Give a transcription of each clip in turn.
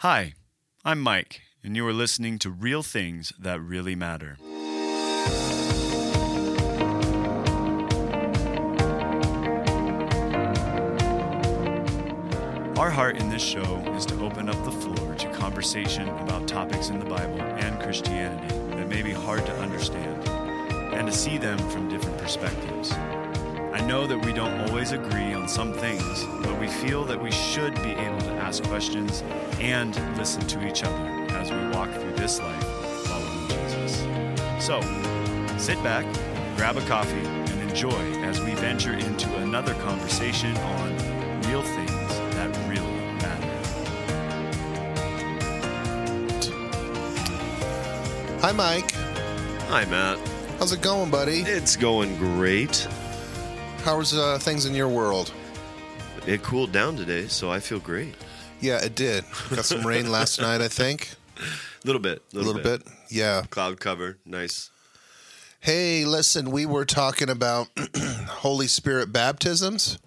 Hi, I'm Mike, and you are listening to Real Things That Really Matter. Our heart in this show is to open up the floor to conversation about topics in the Bible and Christianity that may be hard to understand and to see them from different perspectives. I know that we don't always agree on some things, but we feel that we should be able to ask questions and listen to each other as we walk through this life following Jesus. So, sit back, grab a coffee, and enjoy as we venture into another conversation on real things that really matter. Hi, Mike. Hi, Matt. How's it going, buddy? It's going great. How's uh, things in your world? It cooled down today, so I feel great. Yeah, it did. Got some rain last night, I think. A little bit. A little bit. Yeah. Cloud cover. Nice. Hey, listen, we were talking about Holy Spirit baptisms.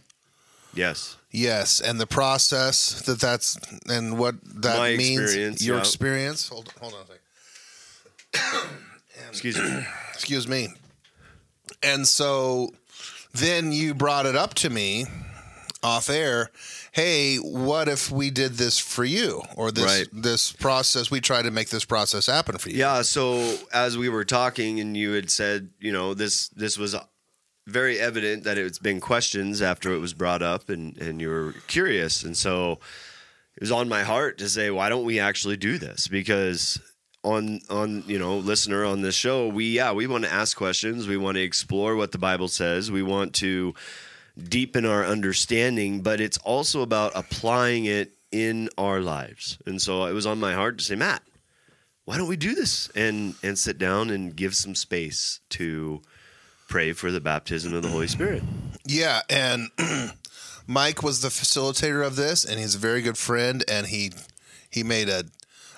Yes. Yes, and the process that that's and what that My means. experience, Your yeah. experience. Hold hold on a second. Excuse me. Excuse me. And so then you brought it up to me off air. Hey, what if we did this for you or this Right. this process? We try to make this process happen for you. Yeah. So as we were talking, and you had said, you know, this this was very evident that it's been questions after it was brought up, and and you were curious, and so it was on my heart to say, why don't we actually do this? Because on on you know listener on this show we yeah we want to ask questions. We want to explore what the bible says. We want to deepen our understanding but it's also about applying it in our lives. And so it was on my heart to say matt why don't we do this and and sit down and give some space to pray for the baptism of the holy spirit? Yeah, and Mike was the facilitator of this, and he's a very good friend, and he he made a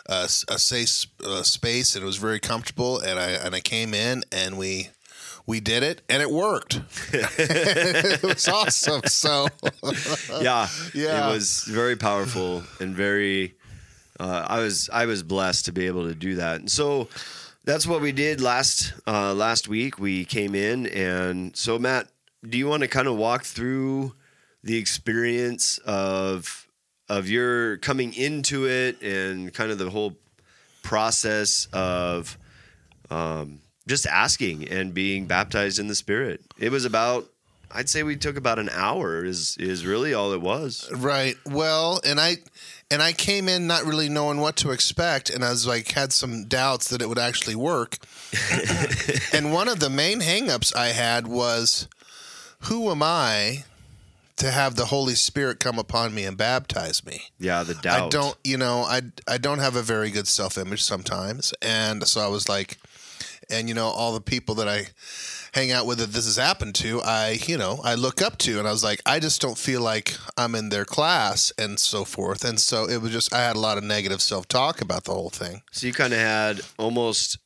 a, a safe uh, space, and it was very comfortable, and I and I came in, and we we did it, and it worked. it was awesome. So yeah, Yeah. It was very powerful and very. Uh, I was I was blessed to be able to do that, and so that's what we did last uh, last week. We came in, and so Matt, do you want to kind of walk through the experience of of your coming into it and kind of the whole process of um, just asking and being baptized in the Spirit? It was about. I'd say we took about an hour. Is is really all it was. Right. Well, and I and I came in not really knowing what to expect, and I was like had some doubts that it would actually work. and one of the main hangups I had was, who am I to have the Holy Spirit come upon me and baptize me? Yeah, the doubt. I don't, you know, I I don't have a very good self image sometimes, and so I was like, and you know, all the people that I hang out with that this has happened to, I you know, I look up to, and I was like, I just don't feel like I'm in their class and so forth, and so it was just I had a lot of negative self talk about the whole thing. So you kind of had almost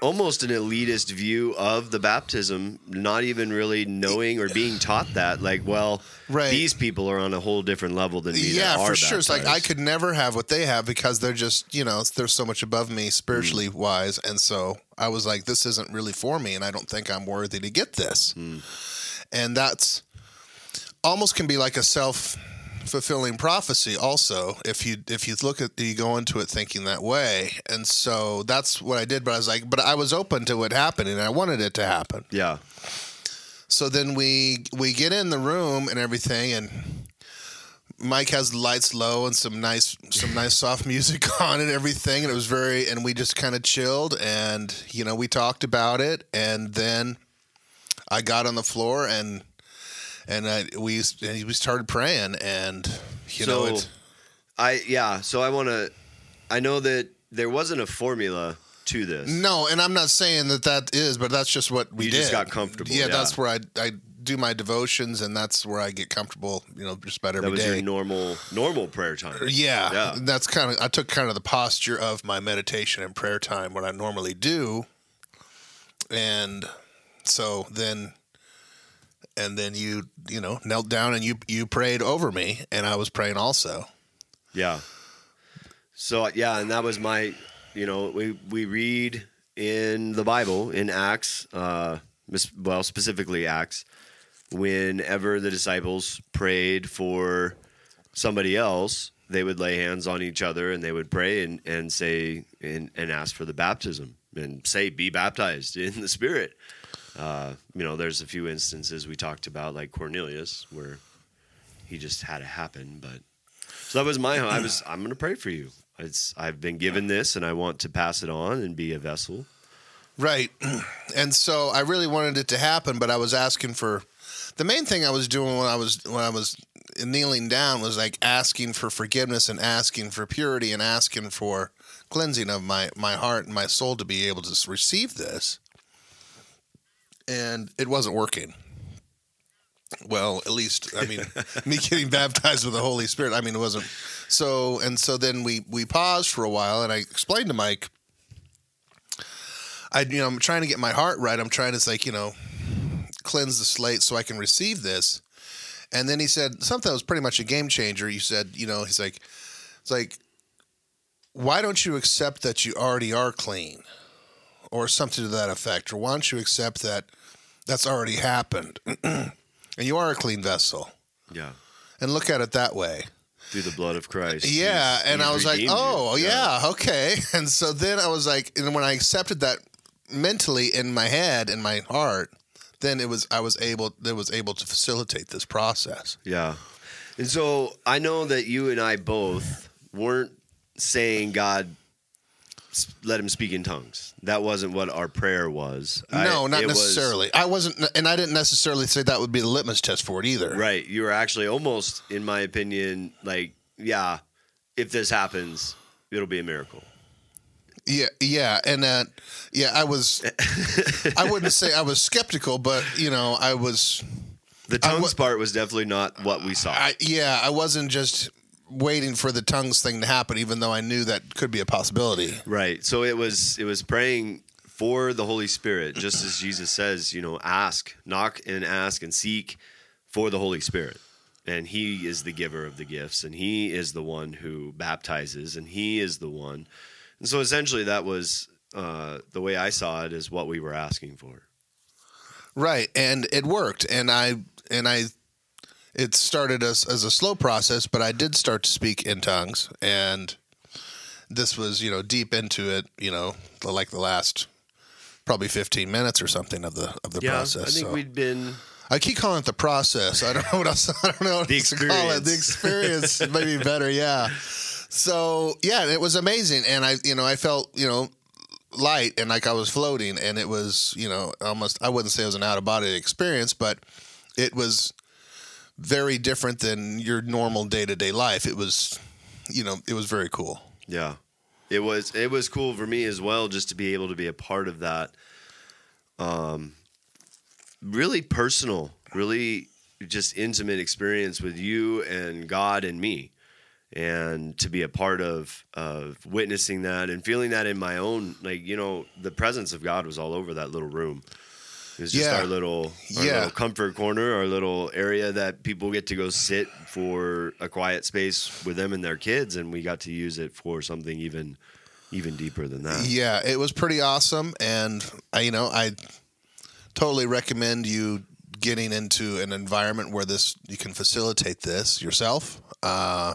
almost an elitist view of the baptism, not even really knowing or being taught that. Like, well, Right. these people are on a whole different level than me. that Yeah, for sure. It's like I could never have what they have because they're just, you know, they're so much above me spiritually Mm. wise. And so I was like, this isn't really for me, and I don't think I'm worthy to get this. Mm. And that's almost can be like a self fulfilling prophecy also if you if you look at you go into it thinking that way. And so that's what i did but i was like but i was open to it happening. I wanted it to happen. Yeah. so then we we get in the room and everything, and Mike has the lights low and some nice some nice soft music on and everything, and it was very and we just kind of chilled and you know we talked about it, and then I got on the floor and and I, we and we started praying, and you know so it, I yeah. So I want to. I know that there wasn't a formula to this. no, and I'm not saying that that is, but that's just what we You did. just got comfortable, Yeah, yeah. that's where I I do my devotions, and that's where I get comfortable. You know, just about every that was day. your normal normal prayer time. Yeah, Yeah. that's kind of I took kind of the posture of my meditation and prayer time, what I normally do, and so then, and then you you know knelt down and you you prayed over me, and I was praying also. Yeah. So yeah, and that was my, you know, we we read in the Bible in Acts, uh, well specifically Acts, whenever the disciples prayed for somebody else, they would lay hands on each other and they would pray and and say and, and ask for the baptism and say, "Be baptized in the Spirit." Uh, you know, there's a few instances we talked about, like Cornelius, where he just had it happen. But so that was my. I was. I'm going to pray for you. It's. I've been given this, and I want to pass it on and be a vessel. Right. And so I really wanted it to happen, but I was asking for the main thing I was doing when I was when I was kneeling down was like asking for forgiveness and asking for purity and asking for cleansing of my my heart and my soul to be able to receive this. And it wasn't working. Well, at least I mean, me getting baptized with the Holy Spirit. I mean, it wasn't so. And so then we we paused for a while, and I explained to Mike I you know I'm trying to get my heart right. I'm trying to like you know cleanse the slate so I can receive this. And then he said something that was pretty much a game changer. He said, you know, he's like, it's like, why don't you accept that you already are clean, or something to that effect, or why don't you accept that that's already happened, and you are a clean vessel, Yeah. and look at it that way. Through the blood of Christ. Yeah, He's- and he's I was like, "Oh, yeah. okay." And so then I was like, and when I accepted that mentally in my head in my heart, then it was I was able it was able to facilitate this process. Yeah. And so I know that you and I both weren't saying God let him speak in tongues. That wasn't what our prayer was. I- no, not it was- necessarily. I wasn't, and I didn't necessarily say that would be the litmus test for it either. right. You were actually almost, in my opinion, like, yeah, if this happens, it'll be a miracle. Yeah, yeah, and uh, yeah, I was. I wouldn't say I was skeptical, but you know, I was. The tongues wa- part was definitely not what we saw. I yeah, I wasn't just waiting for the tongues thing to happen, even though I knew that could be a possibility. Right. So it was it was praying for the Holy Spirit, just as Jesus says, you know, ask, knock and ask and seek for the Holy Spirit. And he is the giver of the gifts and he is the one who baptizes and he is the one. And so essentially that was uh, the way I saw it is what we were asking for. Right, and it worked, and I and I, it started as as a slow process, but I did start to speak in tongues, and this was you know deep into it, you know, like the last probably fifteen minutes or something of the of the process. I think so. we'd been I keep calling it the process. I don't know what else. I don't know what The else to call it. The experience maybe better. Yeah. So yeah, it was amazing, and I you know I felt you know light and like I was floating, and it was you know almost I wouldn't say it was an out of body experience, but it was very different than your normal day to day life. It was you know it was very cool. Yeah. It was it was cool for me as well just to be able to be a part of that. Um really personal, really just intimate experience with you and God and me. And to be a part of of witnessing that and feeling that in my own like, you know, the presence of God was all over that little room. It was just Yeah. our little our Yeah. little comfort corner, our little area that people get to go sit for a quiet space with them and their kids, and we got to use it for something even even deeper than that. Yeah, it was pretty awesome, and I, you know, I totally recommend you getting into an environment where this you can facilitate this yourself. Uh,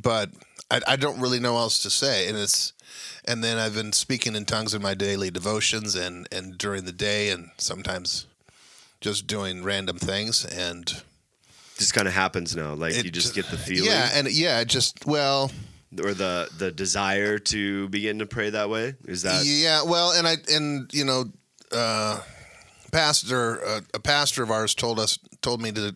but I, I don't really know else to say, and it's and then I've been speaking in tongues in my daily devotions and and during the day, and sometimes just doing random things and Just kind of happens now. Like It you just get the feeling yeah, and yeah, just well. or the the desire to begin to pray that way. Is that yeah well and i and you know uh pastor uh, a pastor of ours told us told me to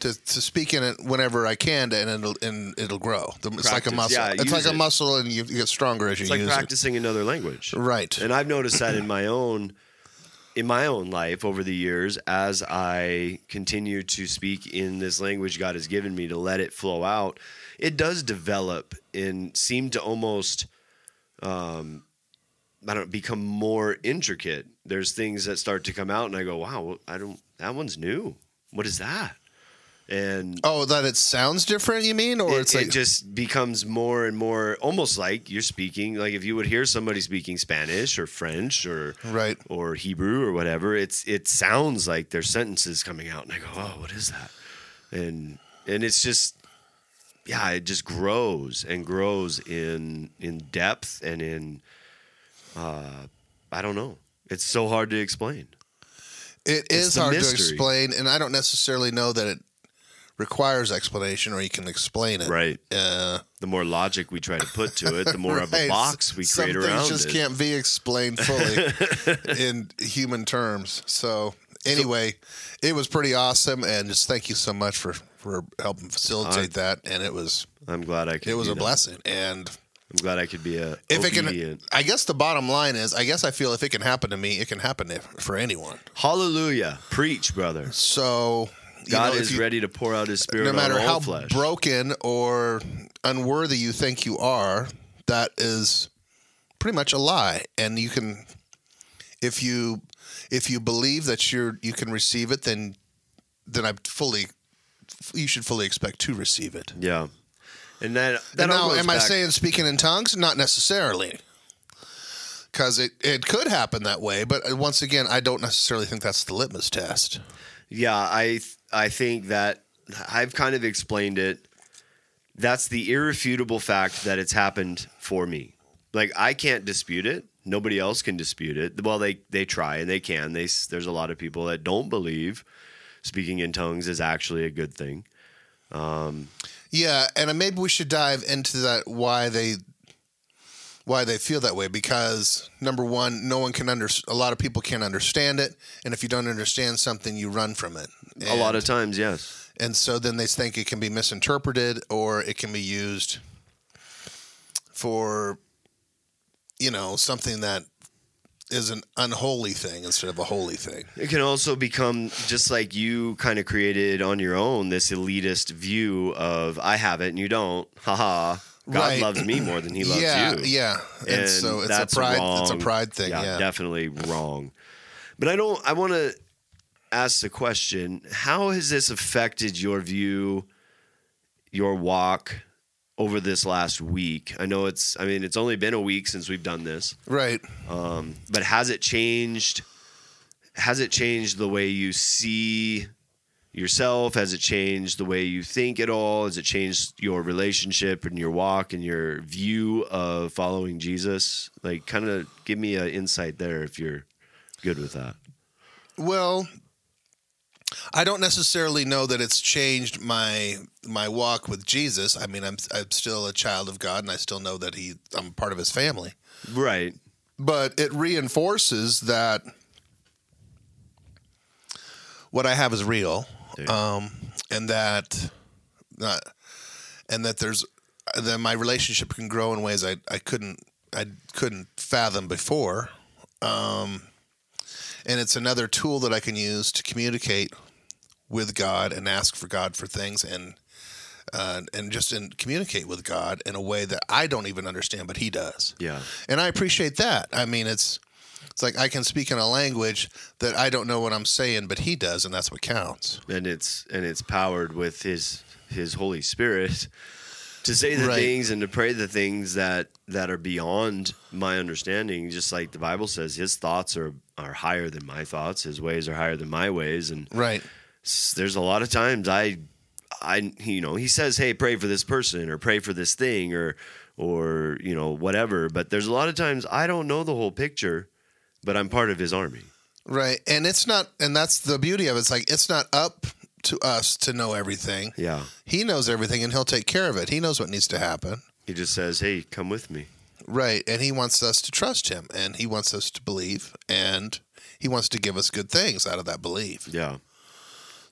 to, to speak in it whenever I can, and it'll and it'll grow. It's like a muscle. yeah, it's like a muscle, and you, you get stronger as you it's like use practicing another language. Right. And I've noticed that in my own in my own life over the years as I continue to speak in this language God has given me to let it flow out, it does develop and seem to almost um I don't become more intricate. There's things that start to come out and I go, "Wow, I don't that one's new. What is that?" And Oh, that it sounds different. You mean, or it, it's like it just becomes more and more almost like you're speaking like if you would hear somebody speaking Spanish or French or right? or Hebrew or whatever, it's it sounds like their sentences coming out, and I go, "Oh, what is that?" And and it's just, yeah, it just grows and grows in in depth and in, uh, I don't know. It's so hard to explain. It It's is hard to explain, and I don't necessarily know that it requires explanation or you can explain it. Right. Uh, The more logic we try to put to it, the more of a box we Some create things around it. Just can't be explained fully in human terms. So anyway, it was pretty awesome, and just thank you so much for for helping facilitate that. And it was I'm glad I could. it was a that. blessing. And I'm glad I could be a if obedient. it can, I guess the bottom line is, I guess I feel if it can happen to me, it can happen to, for anyone. Hallelujah, preach, brother. So God know, is you- ready to pour out His Spirit no matter how flesh. broken or unworthy you think you are, that is pretty much a lie. And you can, if you if you believe that you're you can receive it, then then I fully you should fully expect to receive it. yeah, and that that And now, am I saying speaking in tongues? Not necessarily. Because it, it could happen that way, but uh, once again, I don't necessarily think that's the litmus test. Yeah, I I think that I've kind of explained it. That's the irrefutable fact that it's happened for me. Like I can't dispute it. Nobody else can dispute it. Well, they they try and they can. They there's a lot of people that don't believe speaking in tongues is actually a good thing. Um, yeah, and maybe we should dive into that why they why they feel that way because number one, no one can under a lot of people can't understand it, and if you don't understand something, you run from it. a lot of times, yes. and so then they think it can be misinterpreted or it can be used for you know something that is an unholy thing instead of a holy thing. It can also become just like you kind of created on your own this elitist view of I have it and you don't. Haha. God Right. loves me more than he loves yeah, you. yeah, and, And so it's a pride. wrong. It's a pride thing. Yeah, definitely wrong. But I don't. I want to ask the question: How has this affected your view, your walk over this last week? I know it's. I mean, it's only been a week since we've done this, right. um, but has it changed? Has it changed the way you see yourself? Has it changed the way you think at all? Has it changed your relationship and your walk and your view of following Jesus? Like, kind of give me an insight there if you're good with that. Well, I don't necessarily know that it's changed my my walk with Jesus. I mean, I'm I'm still a child of God, and I still know that he I'm part of His family. Right. But it reinforces that what I have is real, There. um, and that uh, and that there's that my relationship can grow in ways I, I couldn't I couldn't fathom before. Um, and it's another tool that I can use to communicate with God and ask for God for things and uh, and just in, communicate with God in a way that I don't even understand, but He does. Yeah. And I appreciate that. I mean, it's it's like I can speak in a language that I don't know what I'm saying, but He does, and that's what counts. And it's and it's powered with his his Holy Spirit to say the Right. things and to pray the things that that are beyond my understanding. Just like the Bible says, his thoughts are are higher than my thoughts. His ways are higher than my ways. And Right. there's a lot of times I, I, you know, he says, "Hey, pray for this person or pray for this thing or, or you know, whatever." But there's a lot of times I don't know the whole picture, but I'm part of his army. Right. And it's not, and that's the beauty of it. It's like it's not up to us to know everything. Yeah, He knows everything, and He'll take care of it. He knows what needs to happen. he just says, "Hey, come with me." Right. And He wants us to trust Him, and He wants us to believe, and He wants to give us good things out of that belief. Yeah,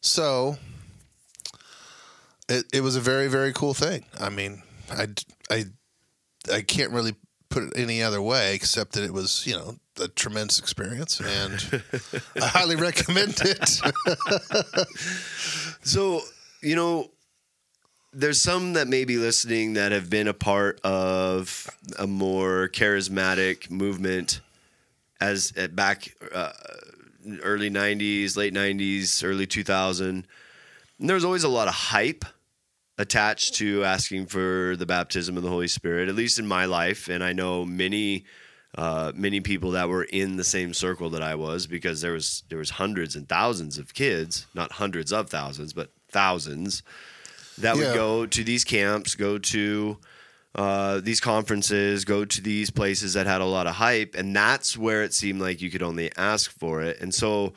So it, it was a very, very cool thing. I mean, I, I, I can't really put it any other way except that it was, you know, a tremendous experience and I highly recommend it. So, you know, there's some that may be listening that have been a part of a more charismatic movement as at back uh, early 90s, late 90s, early 2000 And there was always a lot of hype attached to asking for the baptism of the Holy Spirit, at least in my life. And I know many, uh, many people that were in the same circle that I was because there was there was hundreds and thousands of kids, not hundreds of thousands, but thousands that Yeah. would go to these camps, go to uh, these conferences, go to these places that had a lot of hype, and that's where it seemed like you could only ask for it. And so,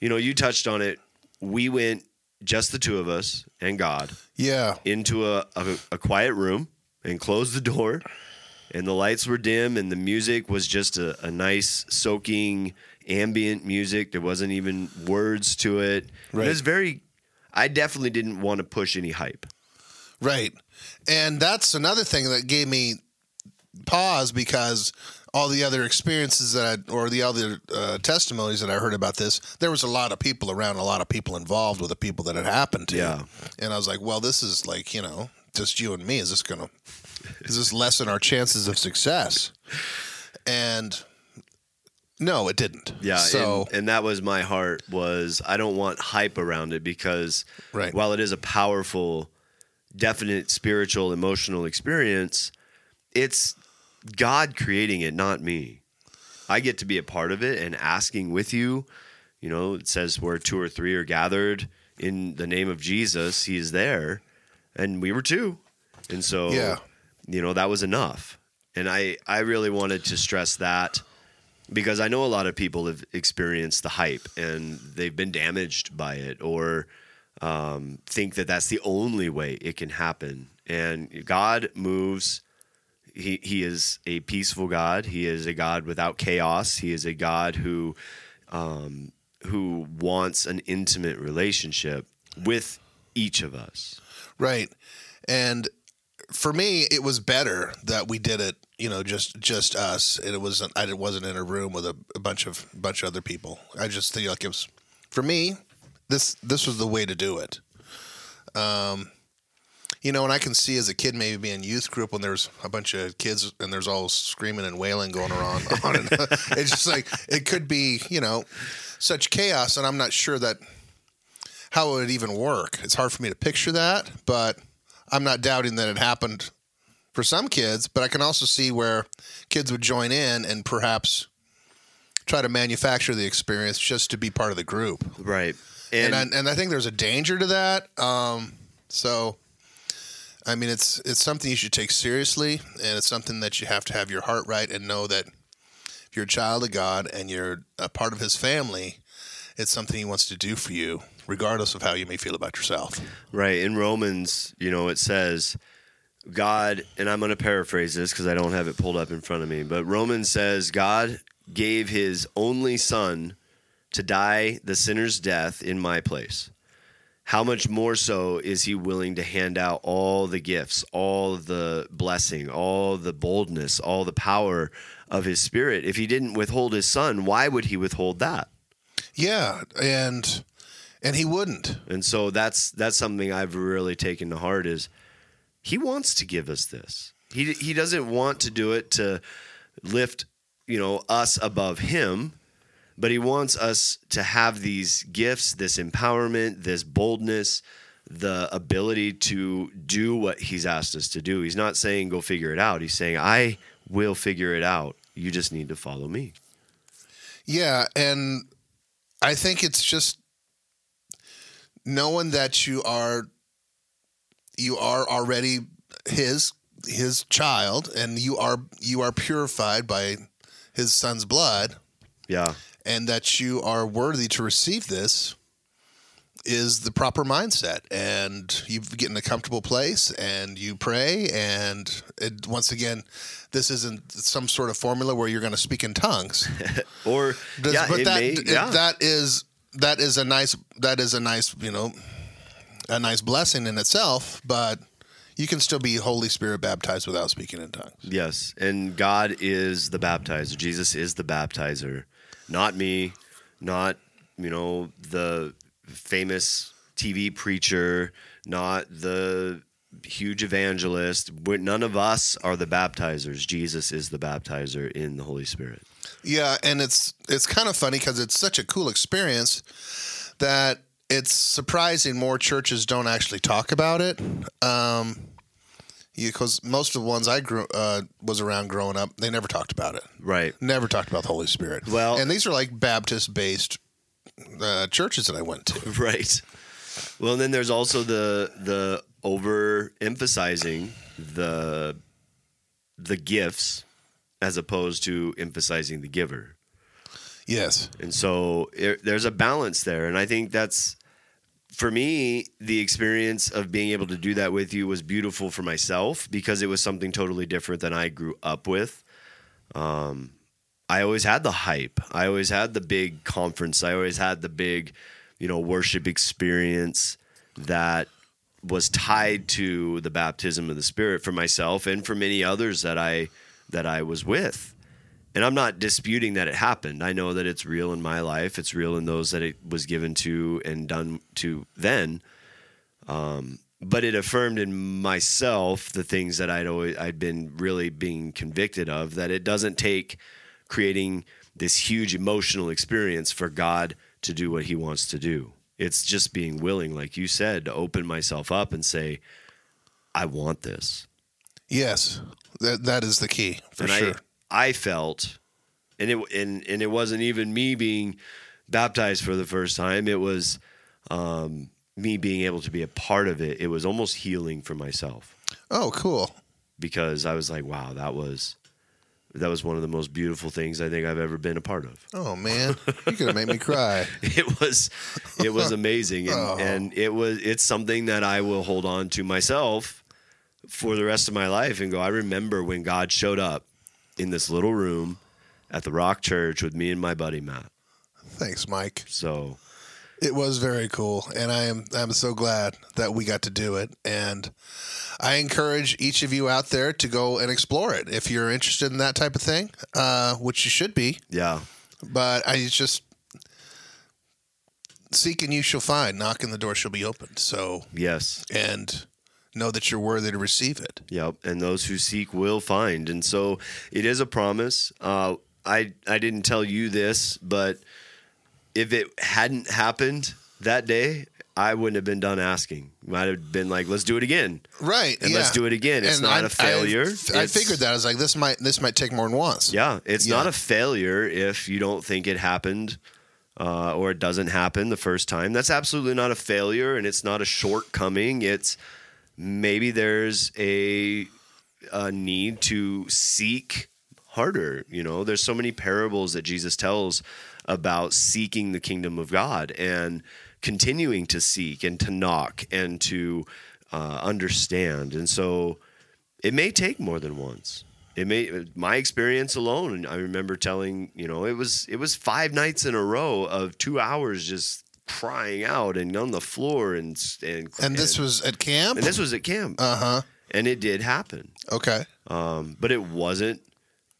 you know, you touched on it. We went just the two of us and God Yeah. into a, a, a quiet room and closed the door, and the lights were dim, and the music was just a, a nice soaking ambient music. There wasn't even words to it. Right. It was very. I definitely didn't want to push any hype. Right. And that's another thing that gave me pause because all the other experiences that I, or the other uh, testimonies that I heard about this, there was a lot of people around, a lot of people involved with the people that it happened to. Yeah. And I was like, well, this is like, you know, just you and me. Is this going to, does this lessen our chances of success? And no, it didn't. Yeah, So, and, and that was my heart was I don't want hype around it because Right. while it is a powerful, definite spiritual, emotional experience, it's God creating it, not me. I get to be a part of it and asking with you. You know, it says where two or three are gathered in the name of Jesus, He is there, and we were two, and so Yeah. you know that was enough. And I I really wanted to stress that because I know a lot of people have experienced the hype and they've been damaged by it or um, think that that's the only way it can happen. And God moves. He he is a peaceful God. He is a God without chaos. He is a God who um, who wants an intimate relationship with each of us. Right. And for me, it was better that we did it, you know, just just us. And it wasn't I wasn't in a room with a, a bunch of bunch of other people. I just feel like it was for me, this this was the way to do it. Um you know, and I can see as a kid maybe being youth group when there's a bunch of kids and there's all screaming and wailing going around on it. It's just like it could be, you know, such chaos and I'm not sure that how it would even work. It's hard for me to picture that, but I'm not doubting that it happened for some kids. But I can also see where kids would join in and perhaps try to manufacture the experience just to be part of the group. Right. And And, I, and I think there's a danger to that. Um, so, I mean, it's it's something you should take seriously, and it's something that you have to have your heart right and know that if you're a child of God and you're a part of His family, it's something He wants to do for you, regardless of how you may feel about yourself. Right. In Romans, you know, it says, God, and I'm going to paraphrase this because I don't have it pulled up in front of me, but Romans says, God gave his only son to die the sinner's death in my place. How much more so is he willing to hand out all the gifts, all the blessing, all the boldness, all the power of his spirit? If he didn't withhold his son, why would he withhold that? Yeah, and and He wouldn't. And so that's that's something I've really taken to heart is he wants to give us this. He he doesn't want to do it to lift, you know, us above him, but he wants us to have these gifts, this empowerment, this boldness, the ability to do what he's asked us to do. He's not saying go figure it out. He's saying I will figure it out. You just need to follow me. Yeah, and I think it's just knowing that you are you are already his his child and you are you are purified by his son's blood Yeah. And that you are worthy to receive this is the proper mindset and you get in a comfortable place and you pray and it, once again this isn't some sort of formula where you're going to speak in tongues Or does- yeah, but it that may, it- yeah. that is that is a nice that is a nice you know a nice blessing in itself. But you can still be Holy Spirit baptized without speaking in tongues. Yes, and God is the baptizer. Jesus is the baptizer, not me, not you know the famous TV preacher, not the huge evangelist. We're, none of us are the baptizers. Jesus is the baptizer in the Holy Spirit. Yeah, and it's it's kind of funny because it's such a cool experience that it's surprising more churches don't actually talk about it. Um, because most of the ones I grew uh, was around growing up, they never talked about it. Right. Never talked about the Holy Spirit. Well- and these are like Baptist based uh, churches that I went to. Right. Well, and then there's also the the overemphasizing the the gifts as opposed to emphasizing the giver. Yes. And so it, there's a balance there. And I think that's, for me, the experience of being able to do that with you was beautiful for myself because it was something totally different than I grew up with. Um, I always had the hype. I always had the big conference. I always had the big, you know, worship experience that was tied to the baptism of the Spirit for myself and for many others that I that I was with and I'm not disputing that it happened. I know that it's real in my life. It's real in those that it was given to and done to then. Um, but it affirmed in myself the things that I'd always I'd been really being convicted of. That it doesn't take creating this huge emotional experience for God to do what He wants to do. It's just being willing, like you said, to open myself up and say, "I want this." Yes. That that is the key for and sure. I, I felt, and it and and it wasn't even me being baptized for the first time. It was um, me being able to be a part of it. It was almost healing for myself oh, cool. because I was like, wow, that was that was one of the most beautiful things I think I've ever been a part of. Oh man, you could have made me cry. It was it was amazing, and, Oh. and it was it's something that I will hold on to myself for the rest of my life and go. I remember when God showed up in this little room at the Rock Church with me and my buddy Matt. Thanks, Mike. So It was very cool, and I am I'm so glad that we got to do it. And I encourage each of you out there to go and explore it if you're interested in that type of thing, uh, which you should be. yeah, But I just seek and you shall find, knock and the door shall be opened. So yes, and know that you're worthy to receive it. Yep, and those who seek will find. And so it is a promise. Uh, I I didn't tell you this, but if it hadn't happened that day, I wouldn't have been done asking. Might have been like, let's do it again. Right. And yeah. let's do it again. It's not a a failure. I, It's- figured that. I was like, this might this might take more than once. Yeah, it's Yeah. not a failure if you don't think it happened uh, or it doesn't happen the first time. That's absolutely not a failure, and it's not a shortcoming. It's maybe there's a, a need to seek harder. You know, there's so many parables that Jesus tells about seeking the kingdom of God and continuing to seek and to knock and to uh, understand. And so it may take more than once. It may my experience alone. I remember telling you know it was it was five nights in a row of two hours just crying out and on the floor and and And this was at camp. and this was at camp Uh huh. and it did happen. Okay. Um, but it wasn't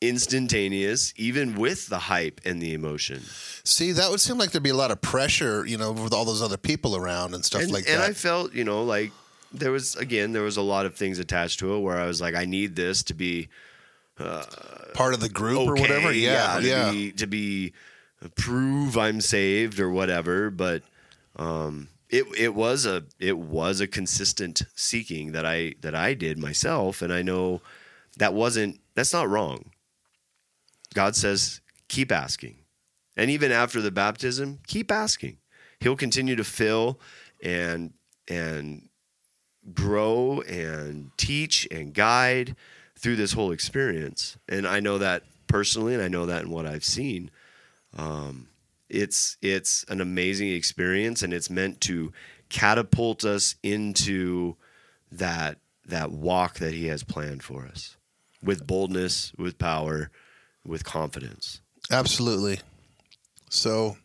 instantaneous, even with the hype and the emotion. See, that would seem like there'd be a lot of pressure, you know, with all those other people around and stuff and, like and that. I felt, you know, like there was again, there was a lot of things attached to it where I was like, I need this to be Part of the group or okay, whatever. Yeah. to Yeah. be to be prove I'm saved or whatever. But um, it it was a it was a consistent seeking that I that I did myself, and I know that wasn't that's not wrong. God says keep asking, and even after the baptism, keep asking. He'll continue to fill and and grow and teach and guide through this whole experience. And I know that personally, and I know that in what I've seen. Um, it's it's an amazing experience, and it's meant to catapult us into that that walk that He has planned for us with boldness, with power, with confidence. Absolutely. So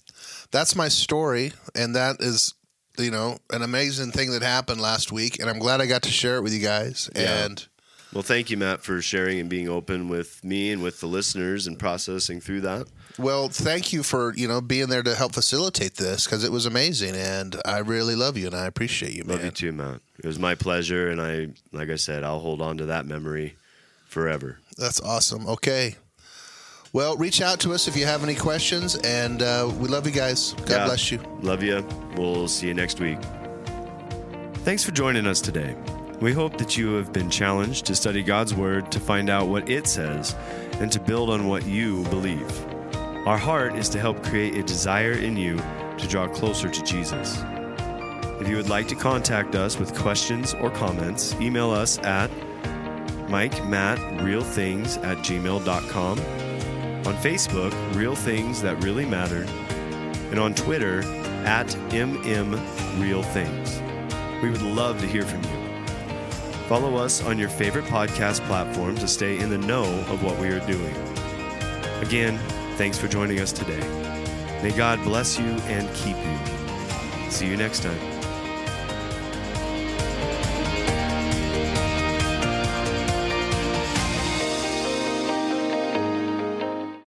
that's my story, and that is, you know, an amazing thing that happened last week, and I'm glad I got to share it with you guys. Yeah. And Well, thank you, Matt, for sharing and being open with me and with the listeners and processing through that. well, thank you for you know being there to help facilitate this because it was amazing, and I really love you and I appreciate you, man. Love you too, Matt. It was my pleasure, and I, like I said, I'll hold on to that memory forever. That's awesome. Okay. Well, reach out to us if you have any questions, and uh, we love you guys. God Yeah. bless you. Love you. We'll see you next week. Thanks for joining us today. We hope that you have been challenged to study God's Word to find out what it says and to build on what you believe. Our heart is to help create a desire in you to draw closer to Jesus. If you would like to contact us with questions or comments, email us at mikemattrealthings at gmail.com, on Facebook, Real Things That Really Matter, and on Twitter, at mmrealthings. We would love to hear from you. Follow us on your favorite podcast platform to stay in the know of what we are doing. Again, thanks for joining us today. May God bless you and keep you. See you next time.